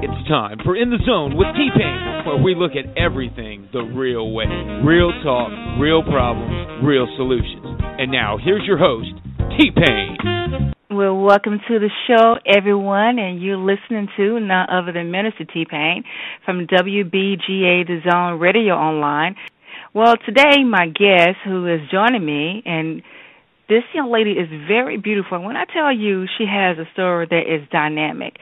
It's time for In the Zone with T Pain, where we look at everything the real way. Real talk, real problems, real solutions. And now, here's your host, T Pain. Well, welcome to the show, everyone, and you're listening to none other than Minister T Pain from WBGA The Zone Radio Online. Well, today, my guest who is joining me, and this young lady is very beautiful. When I tell you she has a story that is dynamic,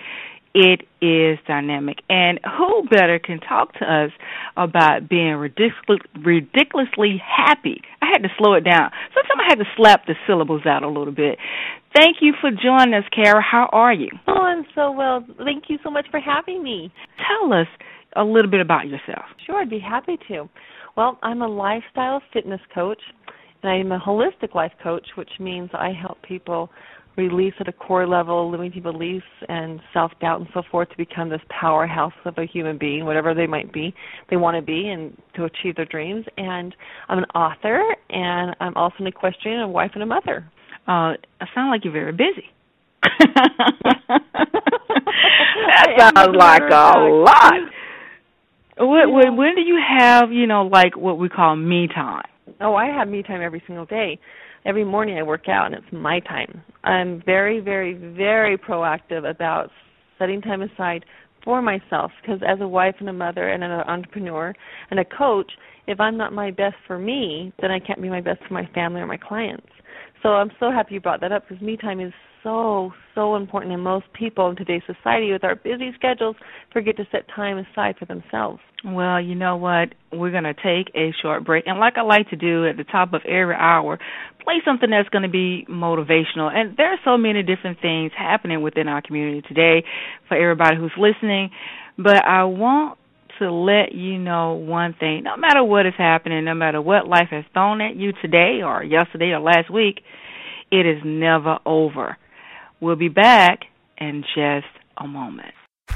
it is dynamic. And who better can talk to us about being ridiculous, ridiculously happy? I had to slow it down. Sometimes I had to slap the syllables out a little bit. Thank you for joining us, Kara. How are you? Oh, I'm so well. Thank you so much for having me. Tell us a little bit about yourself. Sure, I'd be happy to. Well, I'm a lifestyle fitness coach, and I'm a holistic life coach, which means I help people release at a core level limiting beliefs and self doubt and so forth to become this powerhouse of a human being, whatever they might be, they want to be, and to achieve their dreams. And I'm an author, and I'm also an equestrian, a wife, and a mother. Uh, I sound like you're very busy. that sounds like a lot. When, when, when do you have, you know, like what we call me time? Oh, I have me time every single day every morning I work out and it's my time. I'm very, very, very proactive about setting time aside for myself because as a wife and a mother and an entrepreneur and a coach, if I'm not my best for me, then I can't be my best for my family or my clients. So I'm so happy you brought that up because me time is so, so important. And most people in today's society, with our busy schedules, forget to set time aside for themselves. Well, you know what? We're going to take a short break. And like I like to do at the top of every hour, play something that's going to be motivational. And there are so many different things happening within our community today for everybody who's listening. But I want to let you know one thing no matter what is happening, no matter what life has thrown at you today or yesterday or last week, it is never over. We'll be back in just a moment. I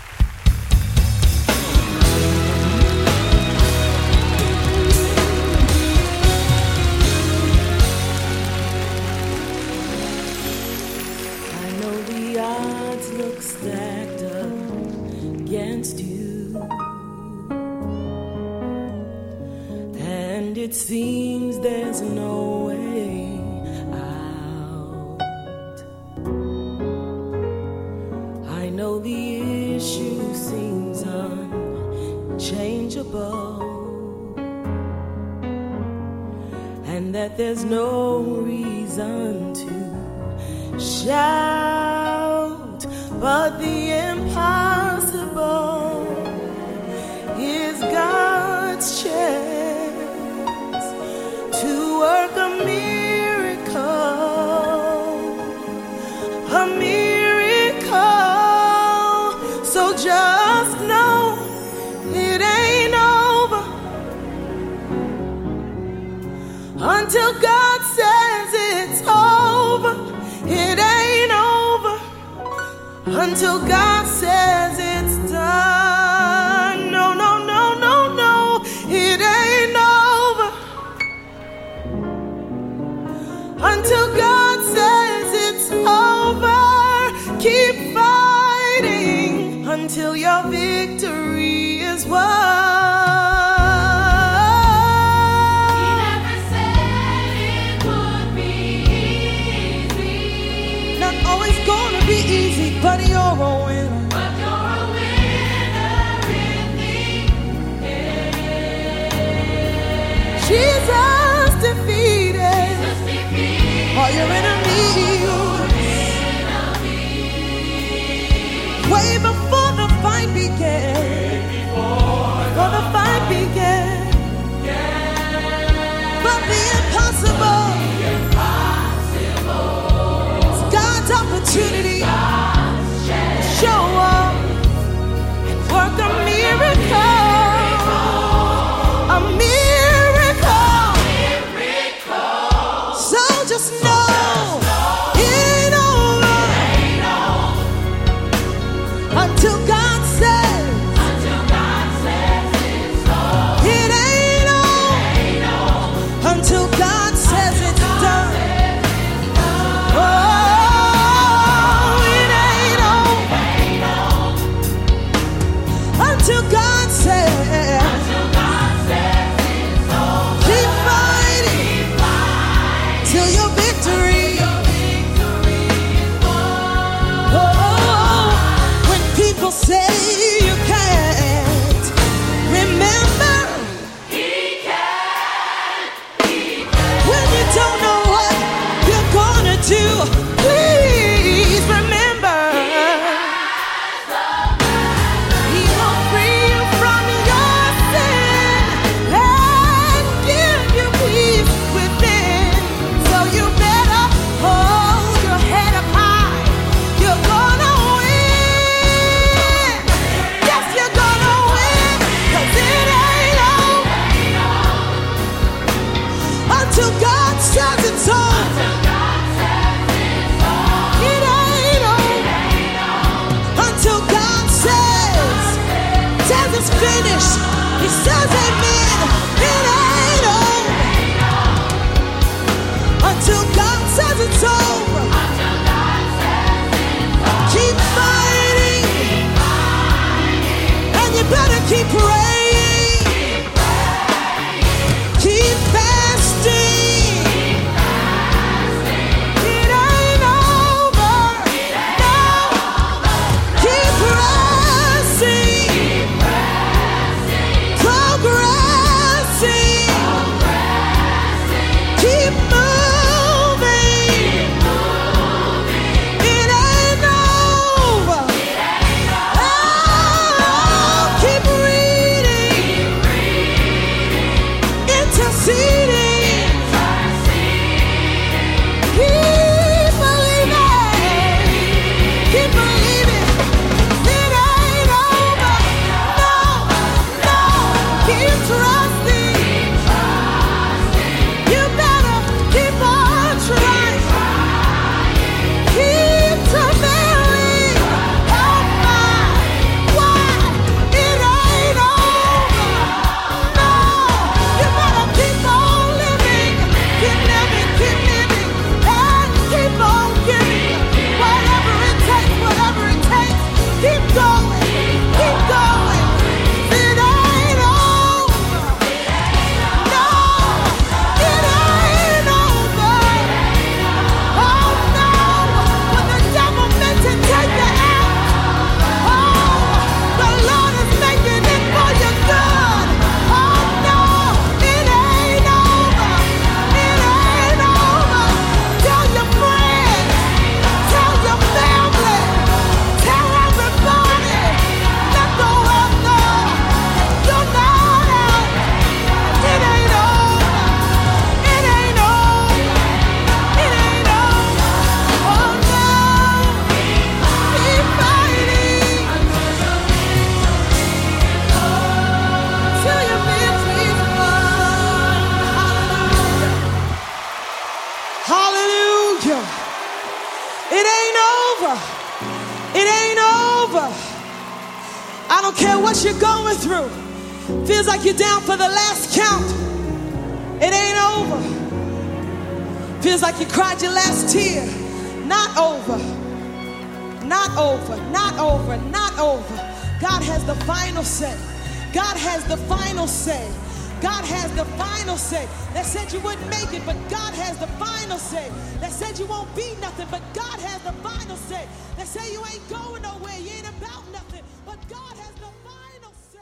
know the odds look stacked up against you. And it seems there's no unchangeable. And that there's no reason to shout, but the impossible is God's chance until God says it's done. No, no, no, no, no. It ain't over until God says it's over. Keep fighting until your victory is won. Before the fight began. Before the fight began. But the impossible. It's God's opportunity. It ain't over. It ain't over. I don't care what you're going through. Feels like you're down for the last count. It ain't over. Feels like you cried your last tear. Not over. Not over. Not over. Not over. God has the final say. God has the final say. God has the final say. That said you wouldn't make it, but God has the final say. That said you won't be nothing, but God has the final say. That say you ain't going nowhere, you ain't about nothing, but God has the final say.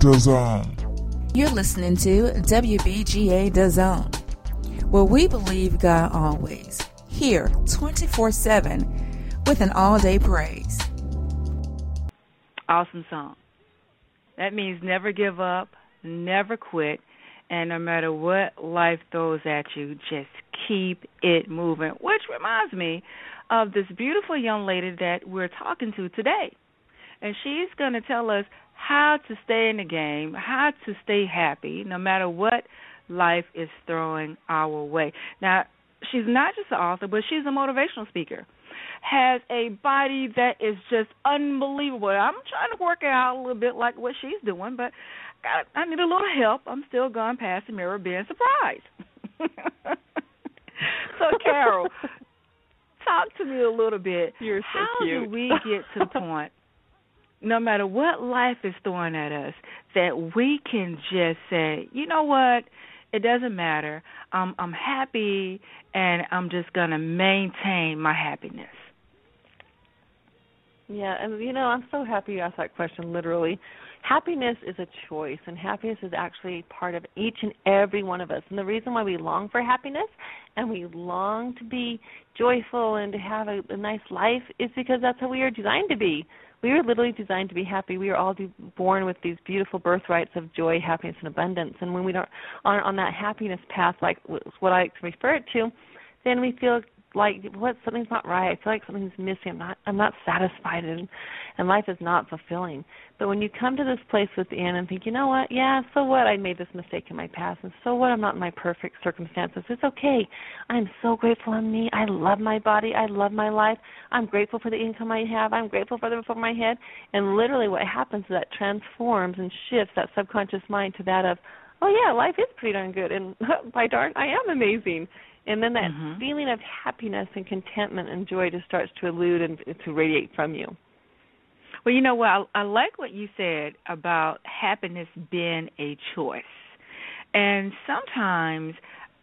The Zone. You're listening to WBGA The Zone, where we believe God always, here 24 7 with an all day praise. Awesome song. That means never give up, never quit, and no matter what life throws at you, just keep it moving. Which reminds me of this beautiful young lady that we're talking to today. And she's going to tell us how to stay in the game, how to stay happy, no matter what life is throwing our way. Now, she's not just an author, but she's a motivational speaker has a body that is just unbelievable. I'm trying to work it out a little bit like what she's doing, but God, I need a little help. I'm still going past the mirror being surprised. so, Carol, talk to me a little bit. You're so How cute. do we get to the point, no matter what life is throwing at us, that we can just say, you know what? It doesn't matter. I'm I'm happy, and I'm just gonna maintain my happiness. Yeah, and you know, I'm so happy you asked that question literally. Happiness is a choice, and happiness is actually part of each and every one of us. And the reason why we long for happiness and we long to be joyful and to have a, a nice life is because that's how we are designed to be. We are literally designed to be happy. We are all do, born with these beautiful birthrights of joy, happiness, and abundance. And when we don't on on that happiness path, like what I refer it to, then we feel like what something's not right. I feel like something's missing. I'm not I'm not satisfied and and life is not fulfilling. But when you come to this place within and think, you know what, yeah, so what I made this mistake in my past and so what I'm not in my perfect circumstances. It's okay. I'm so grateful on me. I love my body. I love my life. I'm grateful for the income I have. I'm grateful for the roof over my head. And literally what happens is that transforms and shifts that subconscious mind to that of, oh yeah, life is pretty darn good and by darn I am amazing and then that mm-hmm. feeling of happiness and contentment and joy just starts to elude and to radiate from you. Well, you know what? I, I like what you said about happiness being a choice. And sometimes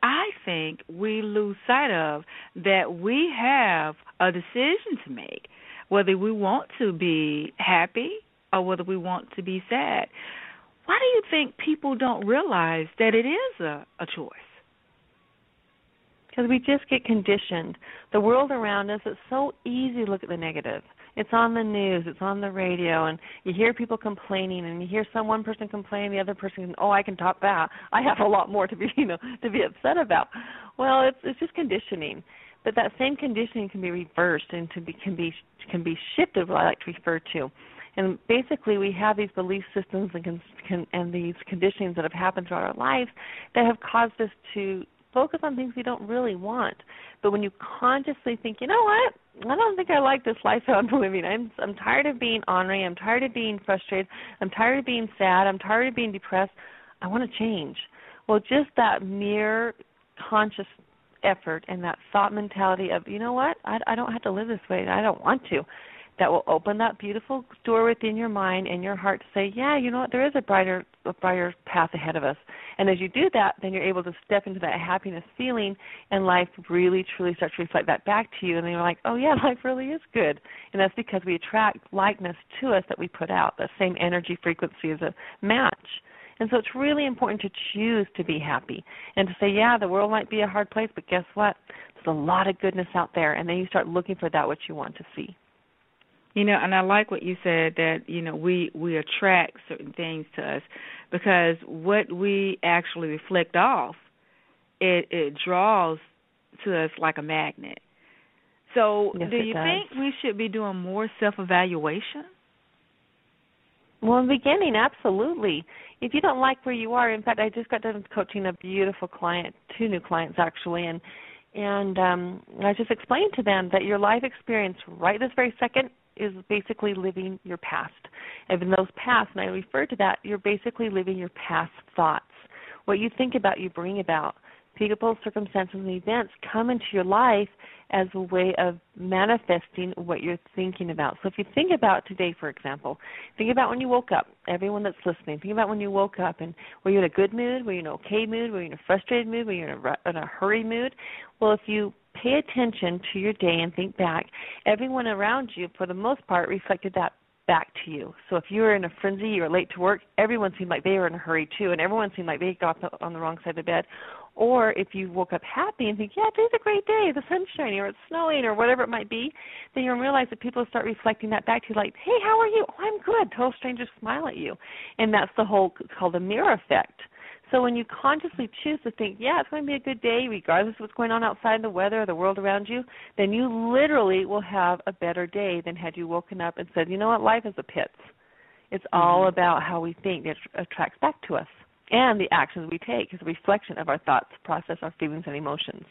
I think we lose sight of that we have a decision to make whether we want to be happy or whether we want to be sad. Why do you think people don't realize that it is a, a choice? because we just get conditioned. The world around us, it's so easy to look at the negative. It's on the news, it's on the radio, and you hear people complaining, and you hear some one person complain, the other person, oh, I can top that. I have a lot more to be, you know, to be upset about. Well, it's it's just conditioning, but that same conditioning can be reversed and to be can be can be shifted. What I like to refer to. And basically, we have these belief systems and, con- and these conditionings that have happened throughout our lives that have caused us to focus on things we don't really want. But when you consciously think, you know what, I don't think I like this life I'm living. I'm I'm tired of being ornery. I'm tired of being frustrated. I'm tired of being sad. I'm tired of being depressed. I want to change. Well, just that mere conscious effort and that thought mentality of, you know what, I, I don't have to live this way. I don't want to that will open that beautiful door within your mind and your heart to say, yeah, you know what, there is a brighter a brighter path ahead of us. And as you do that, then you're able to step into that happiness feeling and life really truly starts to reflect that back to you and then you're like, Oh yeah, life really is good. And that's because we attract likeness to us that we put out. That same energy frequency is a match. And so it's really important to choose to be happy and to say, yeah, the world might be a hard place, but guess what? There's a lot of goodness out there. And then you start looking for that which you want to see. You know, and I like what you said that you know we we attract certain things to us because what we actually reflect off, it it draws to us like a magnet. So, yes, do you think we should be doing more self evaluation? Well, in the beginning, absolutely. If you don't like where you are, in fact, I just got done coaching a beautiful client, two new clients actually, and and um, I just explained to them that your life experience right this very second is basically living your past. And in those past, and I refer to that, you're basically living your past thoughts. What you think about, you bring about. People, circumstances, and events come into your life as a way of manifesting what you're thinking about. So if you think about today, for example, think about when you woke up. Everyone that's listening, think about when you woke up and were you in a good mood? Were you in an okay mood? Were you in a frustrated mood? Were you in a, in a hurry mood? Well, if you pay attention to your day and think back, everyone around you, for the most part, reflected that back to you. So if you were in a frenzy, you were late to work, everyone seemed like they were in a hurry too, and everyone seemed like they got on the wrong side of the bed. Or if you woke up happy and think, yeah, today's a great day, the sun's shining, or it's snowing, or whatever it might be, then you'll realize that people start reflecting that back to you, like, hey, how are you? Oh, I'm good. Total strangers smile at you, and that's the whole it's called the mirror effect. So when you consciously choose to think, yeah, it's going to be a good day, regardless of what's going on outside the weather or the world around you, then you literally will have a better day than had you woken up and said, you know what, life is a pits. It's mm-hmm. all about how we think. It attracts back to us. And the actions we take is a reflection of our thoughts, process, our feelings, and emotions.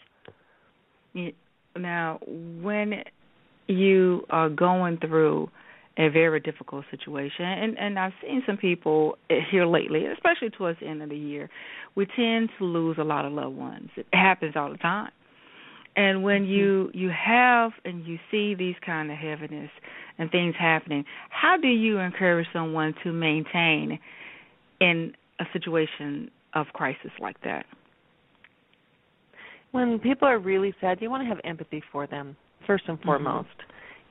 Now, when you are going through a very difficult situation. And and I've seen some people here lately, especially towards the end of the year, we tend to lose a lot of loved ones. It happens all the time. And when you you have and you see these kind of heaviness and things happening, how do you encourage someone to maintain in a situation of crisis like that? When people are really sad, you want to have empathy for them first and Mm-hmm. foremost.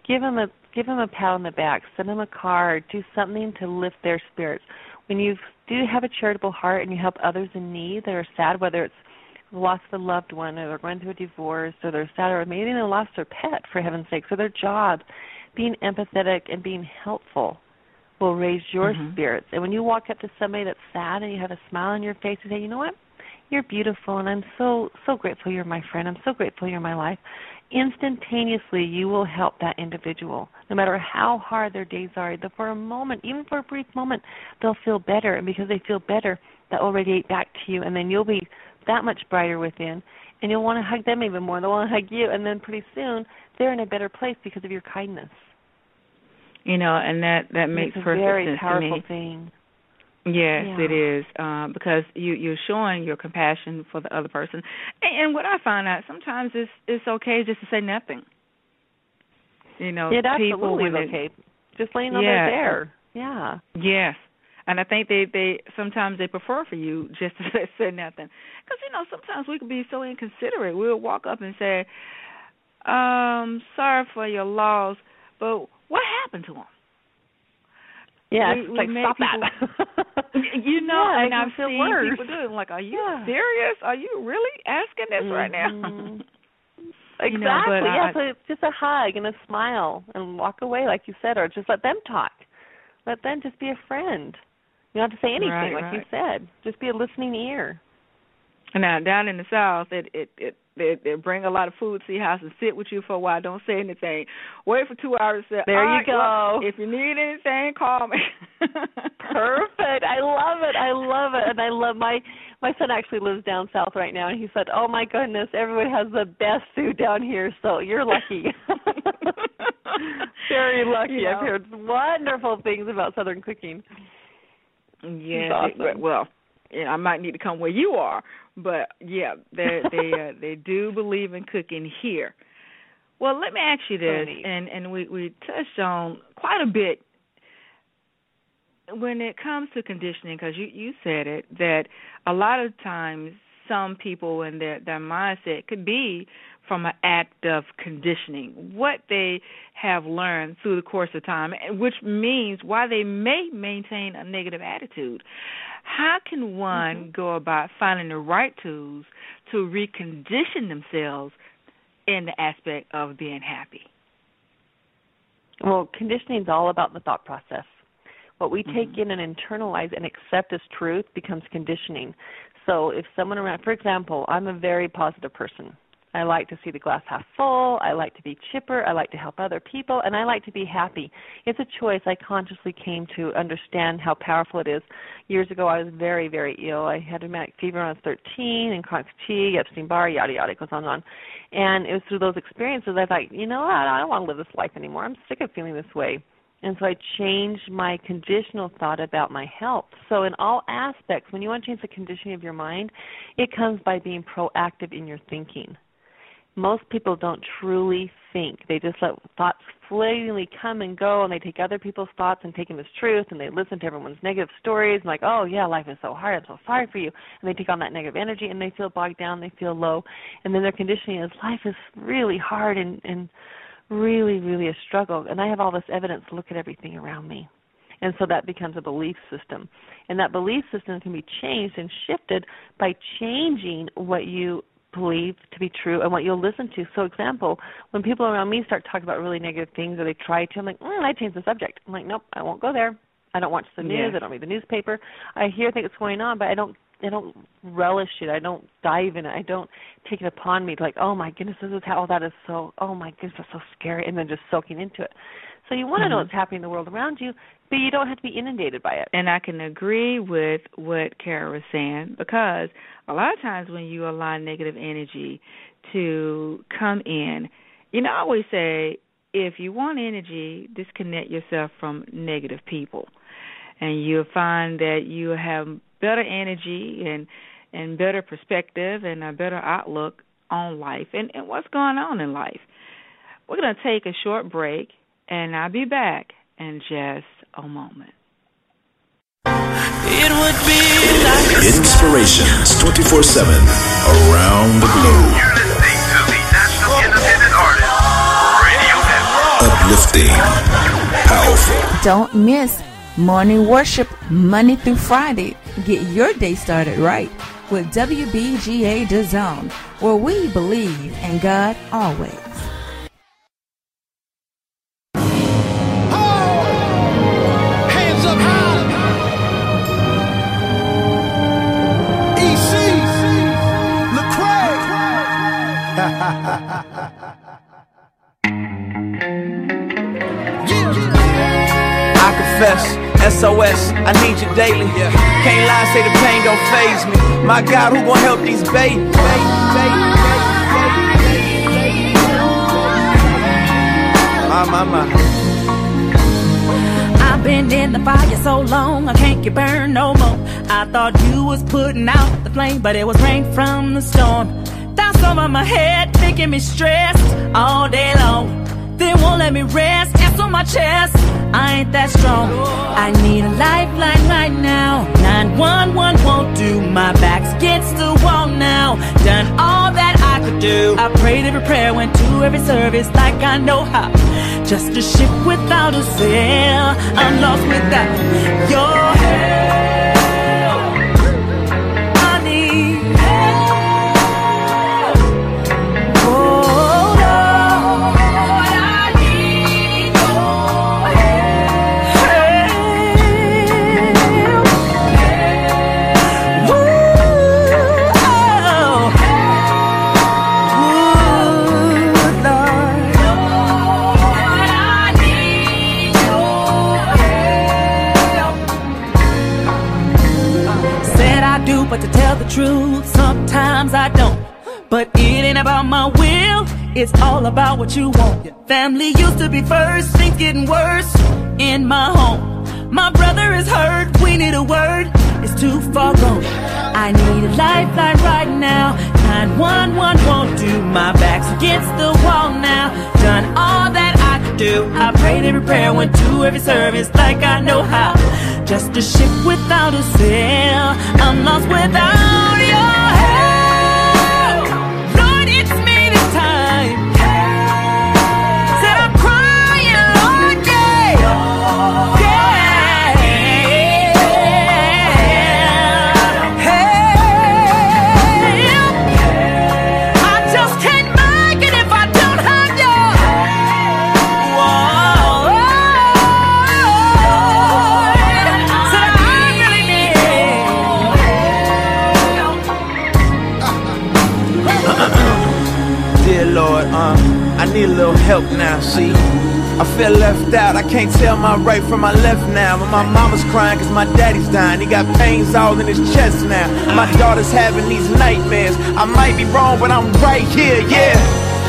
Give them a give them a pat on the back, send them a card, do something to lift their spirits. When you do have a charitable heart and you help others in need that are sad, whether it's of a loved one or they're going through a divorce or they're sad or maybe they lost their pet for heaven's sake, or their job, being empathetic and being helpful will raise your Mhm. spirits. And when you walk up to somebody that's sad and you have a smile on your face and say, "You know what? You're beautiful and I'm so so grateful you're my friend. I'm so grateful you're my life." Instantaneously, you will help that individual. No matter how hard their days are, the- for a moment, even for a brief moment, they'll feel better and because they feel better, that will radiate back to you and then you'll be that much brighter within and you'll want to hug them even more. They'll want to hug you and then pretty soon they're in a better place because of your kindness. You know, and that that makes it's a perfect very sense powerful to me. thing. Yes, Yeah. it is uh, because you you're showing your compassion for the other person, and, and what I find out sometimes it's it's okay just to say nothing. You know, it people absolutely when is they- okay. Just laying Yeah. they're there. Yeah. Yes, and I think they they sometimes they prefer for you just to say, say nothing because you know sometimes we can be so inconsiderate. We'll walk up and say, "Um, sorry for your loss, but what happened to him?" Yeah, We- we like stop people- that. You know, Yeah, and make I've seen worse. people do it. I'm like, are you Yeah. serious? Are you really asking this right now? Mhm. You Exactly. know, but yeah, I- so it's just a hug and a smile and walk away like you said, or just let them talk. Let them just be a friend. You don't have to say anything, Right, like you said. Just be a listening ear. And now down in the south, it it it they, they bring a lot of food to your house and sit with you for a while. Don't say anything. Wait for two hours. Say, There you right, well, go. if you need anything, call me. Perfect. I love it. I love it. And I love my my son actually lives down south right now and he said, "Oh my goodness, everyone has the best food down here, so you're lucky." Very lucky. You I've heard wonderful things about southern cooking. Yeah, awesome. well, yeah, I might need to come where you are, but yeah, they they uh, they do believe in cooking here. Well, let me ask you this, and and we we touched on quite a bit when it comes to conditioning, because you you said it that a lot of times some people and their their mindset could be from an act of conditioning, what they have learned through the course of time, which means why they may maintain a negative attitude. How can one Mm-hmm. go about finding the right tools to recondition themselves in the aspect of being happy? Well, conditioning is all about the thought process. What we Mhm. take in and internalize and accept as truth becomes conditioning. So if someone around, for example, I'm a very positive person. I like to see the glass half full. I like to be chipper. I like to help other people, and I like to be happy. It's a choice I consciously came to understand how powerful it is. Years ago, I was very, very ill. I had rheumatic fever when I was 13, and chronic fatigue, Epstein-Barr, yada yada, it goes on and on. And it was through those experiences I thought, you know what, I don't want to live this life anymore. I'm sick of feeling this way. And so I changed my conditional thought about my health. So in all aspects, when you want to change the conditioning of your mind, it comes by being proactive in your thinking most people don't truly think. They just let thoughts fleetingly come and go, and they take other people's thoughts and take them as truth, and they listen to everyone's negative stories, and like, oh yeah, life is so hard. I'm so sorry for you, and they take on that negative energy, and they feel bogged down, they feel low, and then their conditioning is life is really hard and and really really a struggle, and I have all this evidence. Look at everything around me. And so that becomes a belief system. And that belief system can be changed and shifted by changing what you believe to be true and what you'll listen to. So, example, when people around me start talking about really negative things or they try to, I'm like, mm, I change the subject. I'm like, nope, I won't go there. I don't watch the news. Yes. I don't read the newspaper. I hear things going on, but I don't. I don't relish it. I don't dive in it. I don't take it upon me like, oh my goodness, this is how that is so. Oh my goodness, that's so scary, and then just soaking into it. So you want to know Mhm. what's happening in the world around you, but you don't have to be inundated by it. And I can agree with what Kara was saying because a lot of times when you allow negative energy to come in, you know, I always say if you want energy, disconnect yourself from negative people. And you'll find that you have better energy and and better perspective and a better outlook on life and, and what's going on in life. We're going to take a short break, and I'll be back in just a moment. It would be nice. Inspirations 24 7 around the globe. You're listening to the National Independent Artist Radio Network. Uplifting, powerful. Don't miss morning worship Monday through Friday. Get your day started right with WBGA The Zone, where we believe in God always. SOS, I need you daily. Can't lie, say the pain don't phase me. My God, who gon' help these babies? My, my, my. I've been in the fire so long, I can't get burned no more. I thought you was putting out the flame, but it was rain from the storm. That's over my head, making me stressed all day long. They won't let me rest, it's on my chest. I ain't that strong. I need a lifeline right now. 911 won't do. My back's against the wall now. Done all that I could do. I prayed every prayer, went to every service like I know how. Just a ship without a sail. I'm lost without your help. I do, but to tell the truth, sometimes I don't. But it ain't about my will, it's all about what you want. Your Family used to be first, things getting worse in my home. My brother is hurt, we need a word, it's too far gone. I need a lifeline right now. 911 won't do, my back's against the wall now. Done all that I could do. I prayed every prayer, went to every service like I know how. Just a ship without a sail. I'm lost without uh, I need a little help now, see? I feel left out, I can't tell my right from my left now. And my mama's crying cause my daddy's dying. He got pains all in his chest now. My daughter's having these nightmares. I might be wrong, but I'm right here, yeah.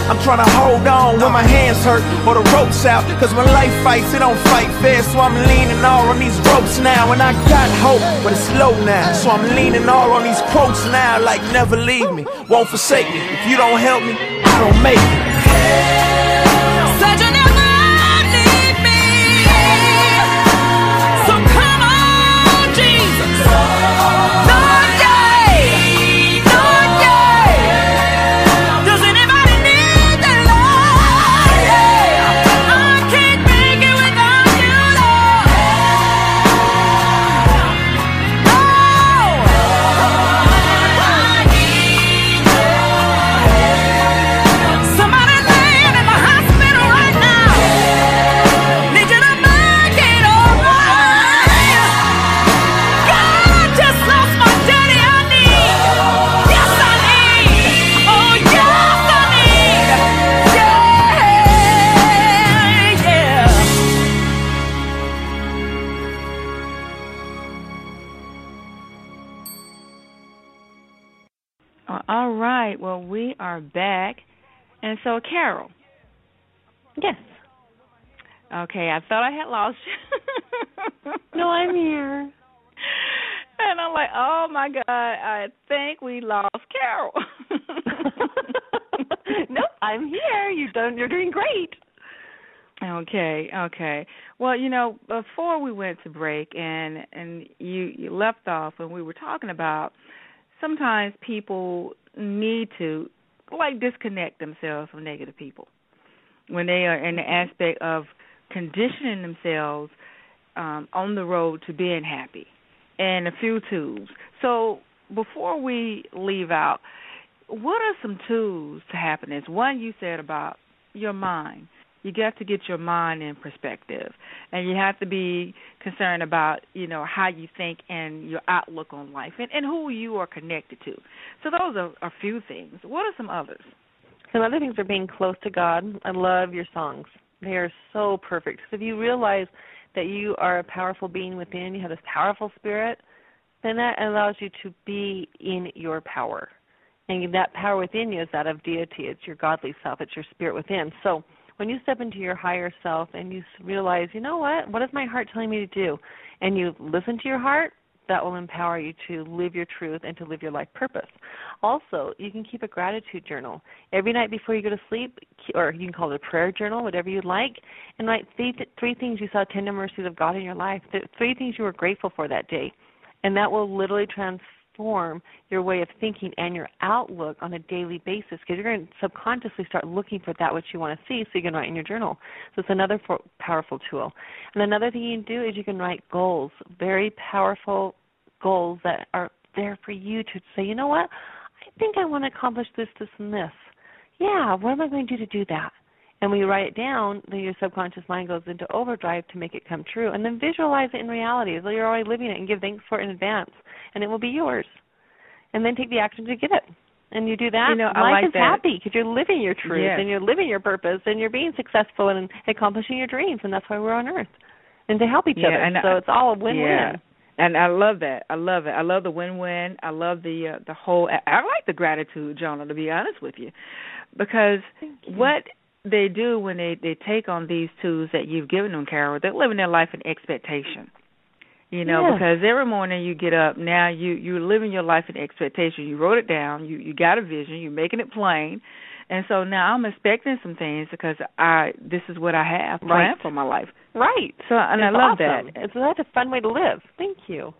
I'm trying to hold on when my hands hurt or the ropes out. Cause when life fights, it don't fight fair. So I'm leaning all on these ropes now. And I got hope, but it's low now. So I'm leaning all on these quotes now. Like never leave me, won't forsake me. If you don't help me, Don't make it. And so, Carol. Yes. Okay, I thought I had lost you. No, I'm here. And I'm like, oh my God, I think we lost Carol. nope, I'm here. You done. You're doing great. Okay, okay. Well, you know, before we went to break, and and you you left off, and we were talking about sometimes people need to like disconnect themselves from negative people when they are in the aspect of conditioning themselves um, on the road to being happy, and a few tools. So before we leave out, what are some tools to happiness? One you said about your mind you got to get your mind in perspective. And you have to be concerned about you know how you think and your outlook on life and, and who you are connected to. So those are a few things. What are some others? Some other things are being close to god. I love your songs. They are so perfect. So if you realize that you are a powerful being within you have this powerful spirit then that allows you to be in your power. And that power within you is that of deity. It's your godly self. It's your spirit within. So when you step into your higher self and you realize, you know what, what is my heart telling me to do? And you listen to your heart, that will empower you to live your truth and to live your life purpose. Also, you can keep a gratitude journal every night before you go to sleep, or you can call it a prayer journal, whatever you like, and write three, three things you saw tender mercies of God in your life, three things you were grateful for that day, and that will literally transform transform your way of thinking and your outlook on a daily basis because you're going to subconsciously start looking for that which you want to see so you can write in your journal. So it's another for, powerful tool. And another thing you can do is you can write goals, very powerful goals that are there for you to say, you know what, I think I want to accomplish this, this, and this. Yeah, what am I going to do to do that? And when you write it down, then your subconscious mind goes into overdrive to make it come true. And then visualize it in reality as though you're already living it and give thanks for it in advance. And it will be yours. And then take the action to get it. And you do that, you know, life like is that. happy because you're living your truth yes. and you're living your purpose and you're being successful and accomplishing your dreams. And that's why we're on earth. And to help each yeah, other. And so I, it's all a win-win. Yeah. And I love that. I love it. I love the win-win. I love the uh, the whole. I like the gratitude journal, to be honest with you, because what they do when they they take on these tools that you've given them, Carol. They're living their life in expectation. You know, because every morning you get up, now you you're living your life in expectation. You wrote it down. You you got a vision. You're making it plain. And so now I'm expecting some things because I this is what I have planned right. for my life. Right. So and it's I love awesome. that. It's such a fun way to live. Thank you.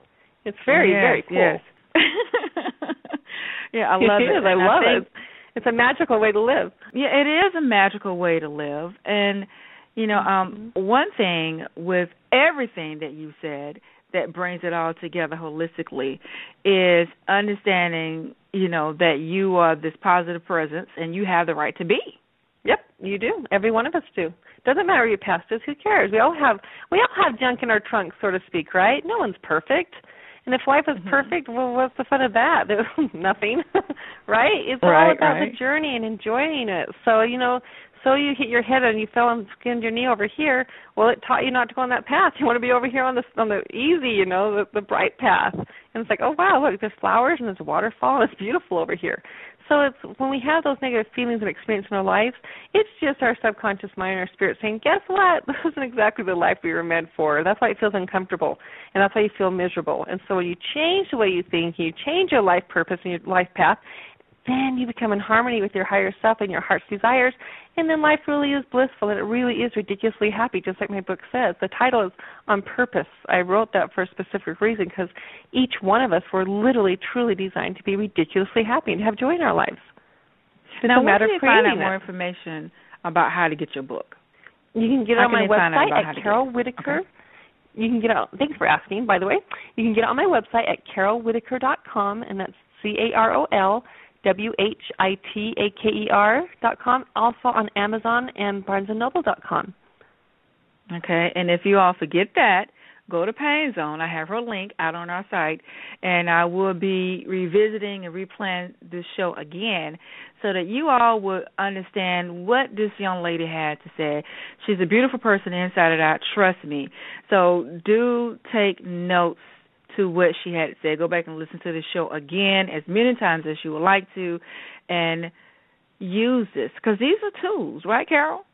It's very yes, very cool. Yes. yeah, I love it. it. I And love think, it. It's a magical way to live. Yeah, it is a magical way to live. And you know, um Mm-hmm. one thing with everything that you said that brings it all together holistically is understanding, you know, that you are this positive presence and you have the right to be. Yep, you do. Every one of us do. Doesn't matter your past is. Who cares? We all have we all have junk in our trunk, so to speak, right? No one's perfect. And if life is Mhm. perfect, well, what's the fun of that? There's nothing, right? It's Right, all about right. the journey and enjoying it. So you know, so you hit your head and you fell and skinned your knee over here. Well, it taught you not to go on that path. You want to be over here on the on the easy, you know, the, the bright path. And it's like, oh wow, look, there's flowers and there's a waterfall and it's beautiful over here. So it's when we have those negative feelings and experience in our lives, it's just our subconscious mind and our spirit saying, guess what? This isn't exactly the life we were meant for. That's why it feels uncomfortable, and that's why you feel miserable. And so when you change the way you think, you change your life purpose and your life path, then you become in harmony with your higher self and your heart's desires, and then life really is blissful and it really is ridiculously happy, just like my book says. The title is On Purpose. I wrote that for a specific reason because each one of us were literally, truly designed to be ridiculously happy and have joy in our lives. It's now, a matter where of you find out more information about how to get your book? You can get it How on my can they find out website at Carol? Whitaker. Okay. You can get it. Thanks for asking, by the way. You can get it on my website at carolwhitaker.com, and that's C A R O L W H I T A K E R dot com. Also on Amazon and BarnesandNoble dot com. Okay, and if you all forget that, go to Pain Zone. I have her link out on our site, and I will be revisiting and replaying this show again so that you all will understand what this young lady had to say. She's a beautiful person inside and out, trust me. So do take notes to what she had say. Go back and listen to the show again as many times as you would like to and use this because these are tools, right, Carol?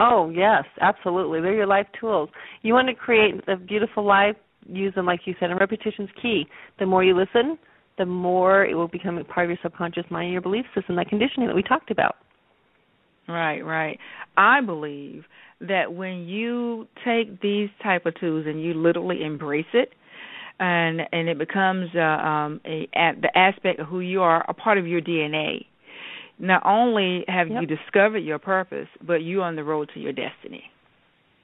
Oh, yes, absolutely. They're your life tools. You want to create a beautiful life, use them like you said, and repetition's key. The more you listen, the the more it will become a part of your subconscious mind and your belief system, that conditioning that we talked about. Right, right. I believe that when you take these type of tools and you literally embrace it, and and it becomes uh, um, a, a the aspect of who you are, a part of your DNA. Not only have Yep. you discovered your purpose, but you're on the road to your destiny.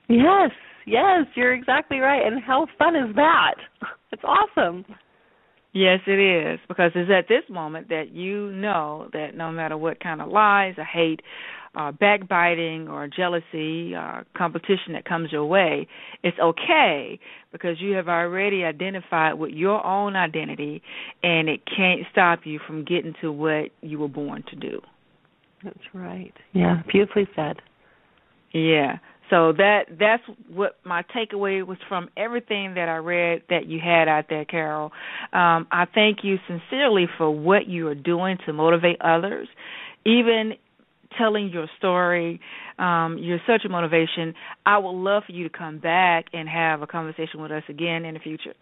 Yes, yes, you're exactly right. And how fun is that? It's awesome. Yes, it is because it's at this moment that you know that no matter what kind of lies or hate, uh, backbiting or jealousy, uh, competition that comes your way, it's okay because you have already identified with your own identity, and it can't stop you from getting to what you were born to do. That's right. Yeah, beautifully said. Yeah. So that that's what my takeaway was from everything that I read that you had out there, Carol. Um, I thank you sincerely for what you are doing to motivate others, even telling your story. Um, you're such a motivation. I would love for you to come back and have a conversation with us again in the future.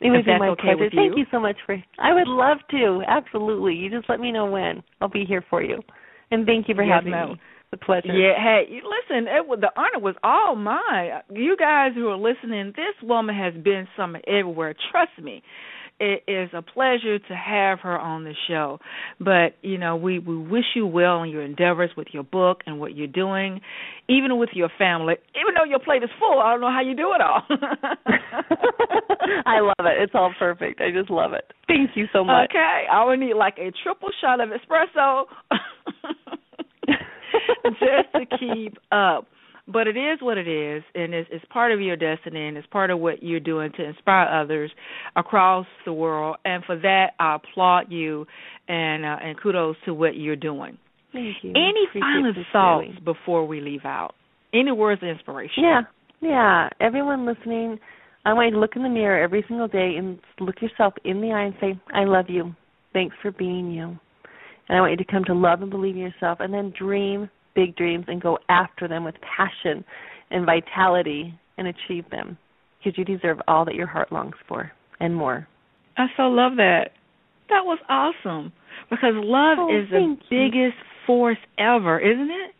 It would be my okay pleasure. with Thank you. you so much for. I would love to. Absolutely. You just let me know when. I'll be here for you. And thank you for Yes, having ma'am. me. It's a pleasure. Yeah, hey, listen, it the honor was all mine. You guys who are listening, this woman has been somewhere everywhere. Trust me. It is a pleasure to have her on the show. But, you know, we, we wish you well in your endeavors with your book and what you're doing, even with your family. Even though your plate is full, I don't know how you do it all. I love it. It's all perfect. I just love it. Thank you so much. Okay, I would need like a triple shot of espresso just to keep up. But it is what it is, and it's, it's part of your destiny, and it's part of what you're doing to inspire others across the world. And for that, I applaud you, and uh, and kudos to what you're doing. Thank you. Any final thoughts sincerely. before we leave out? Any words of inspiration? Yeah, yeah. Everyone listening, I want you to look in the mirror every single day and look yourself in the eye and say, "I love you. Thanks for being you." And I want you to come to love and believe in yourself, and then dream big dreams and go after them with passion and vitality and achieve them, because you deserve all that your heart longs for and more. I so love that. That was awesome because love Oh, is the you. biggest force ever, isn't it?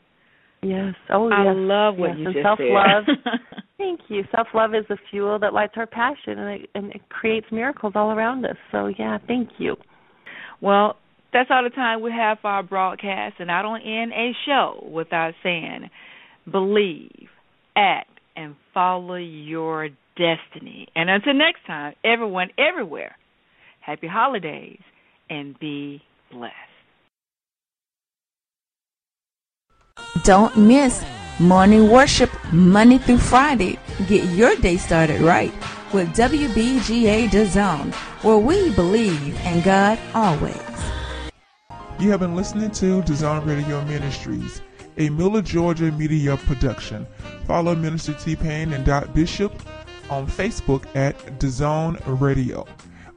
Yes. Oh, I yes. love what yes. you and just self love. said. Thank you. Self love is the fuel that lights our passion, and it, and it creates miracles all around us. So yeah, thank you. well, that's all the time we have for our broadcast, and I don't end a show without saying, believe, act, and follow your destiny. And until next time, everyone, everywhere, happy holidays and be blessed. Don't miss morning worship Monday through Friday. Get your day started right with WBGA Zone, where we believe in God always. You have been listening to Design Radio Ministries, a Miller, Georgia media production. Follow Minister T Pain and Dot Bishop on Facebook at DAZN Radio.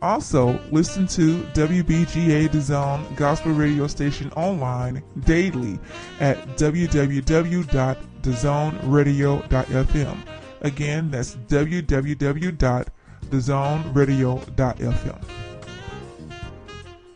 Also, listen to WBGA DAZN Gospel Radio Station online daily at www.dazonradio.fm. Again, that's www.dazonradio.fm.